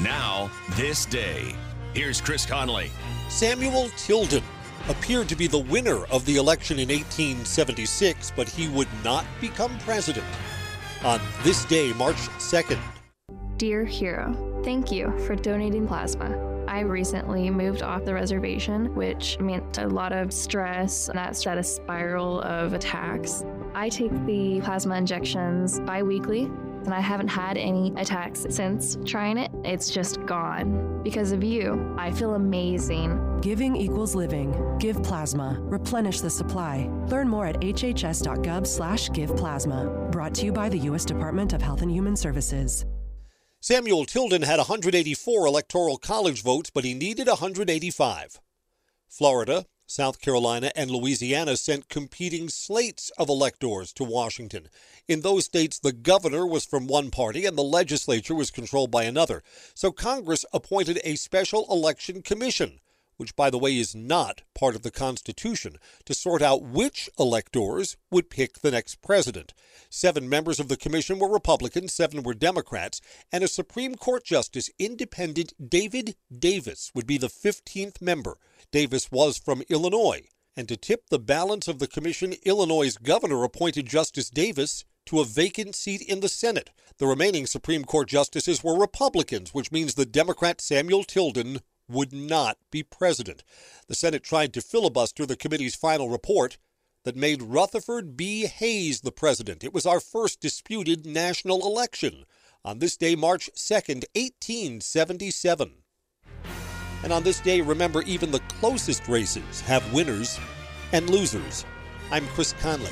Now, this day. Here's Chris Conley. Samuel Tilden appeared to be the winner of the election in 1876, but he would not become president. On this day, March 2nd, Dear Hero, thank you for donating plasma. I recently moved off the reservation, which meant a lot of stress, and that set a spiral of attacks. I take the plasma injections bi weekly, and I haven't had any attacks since trying it. It's just gone. Because of you, I feel amazing. Giving equals living. Give plasma. Replenish the supply. Learn more at hhs.gov slash give plasma. Brought to you by the U.S. Department of Health and Human Services. Samuel Tilden had 184 electoral college votes, but he needed 185. Florida, South Carolina, and Louisiana sent competing slates of electors to Washington. In those states, the governor was from one party and the legislature was controlled by another. So Congress appointed a special election commission which, by the way, is not part of the Constitution, to sort out which electors would pick the next president. Seven members of the commission were Republicans, seven were Democrats, and a Supreme Court Justice, independent David Davis, would be the 15th member. Davis was from Illinois. And to tip the balance of the commission, Illinois' governor appointed Justice Davis to a vacant seat in the Senate. The remaining Supreme Court justices were Republicans, which means the Democrat Samuel Tilden would not be president. The Senate tried to filibuster the committee's final report that made Rutherford B. Hayes the president. It was our first disputed national election on this day, March 2nd, 1877. And on this day, remember, even the closest races have winners and losers. I'm Chris Conley.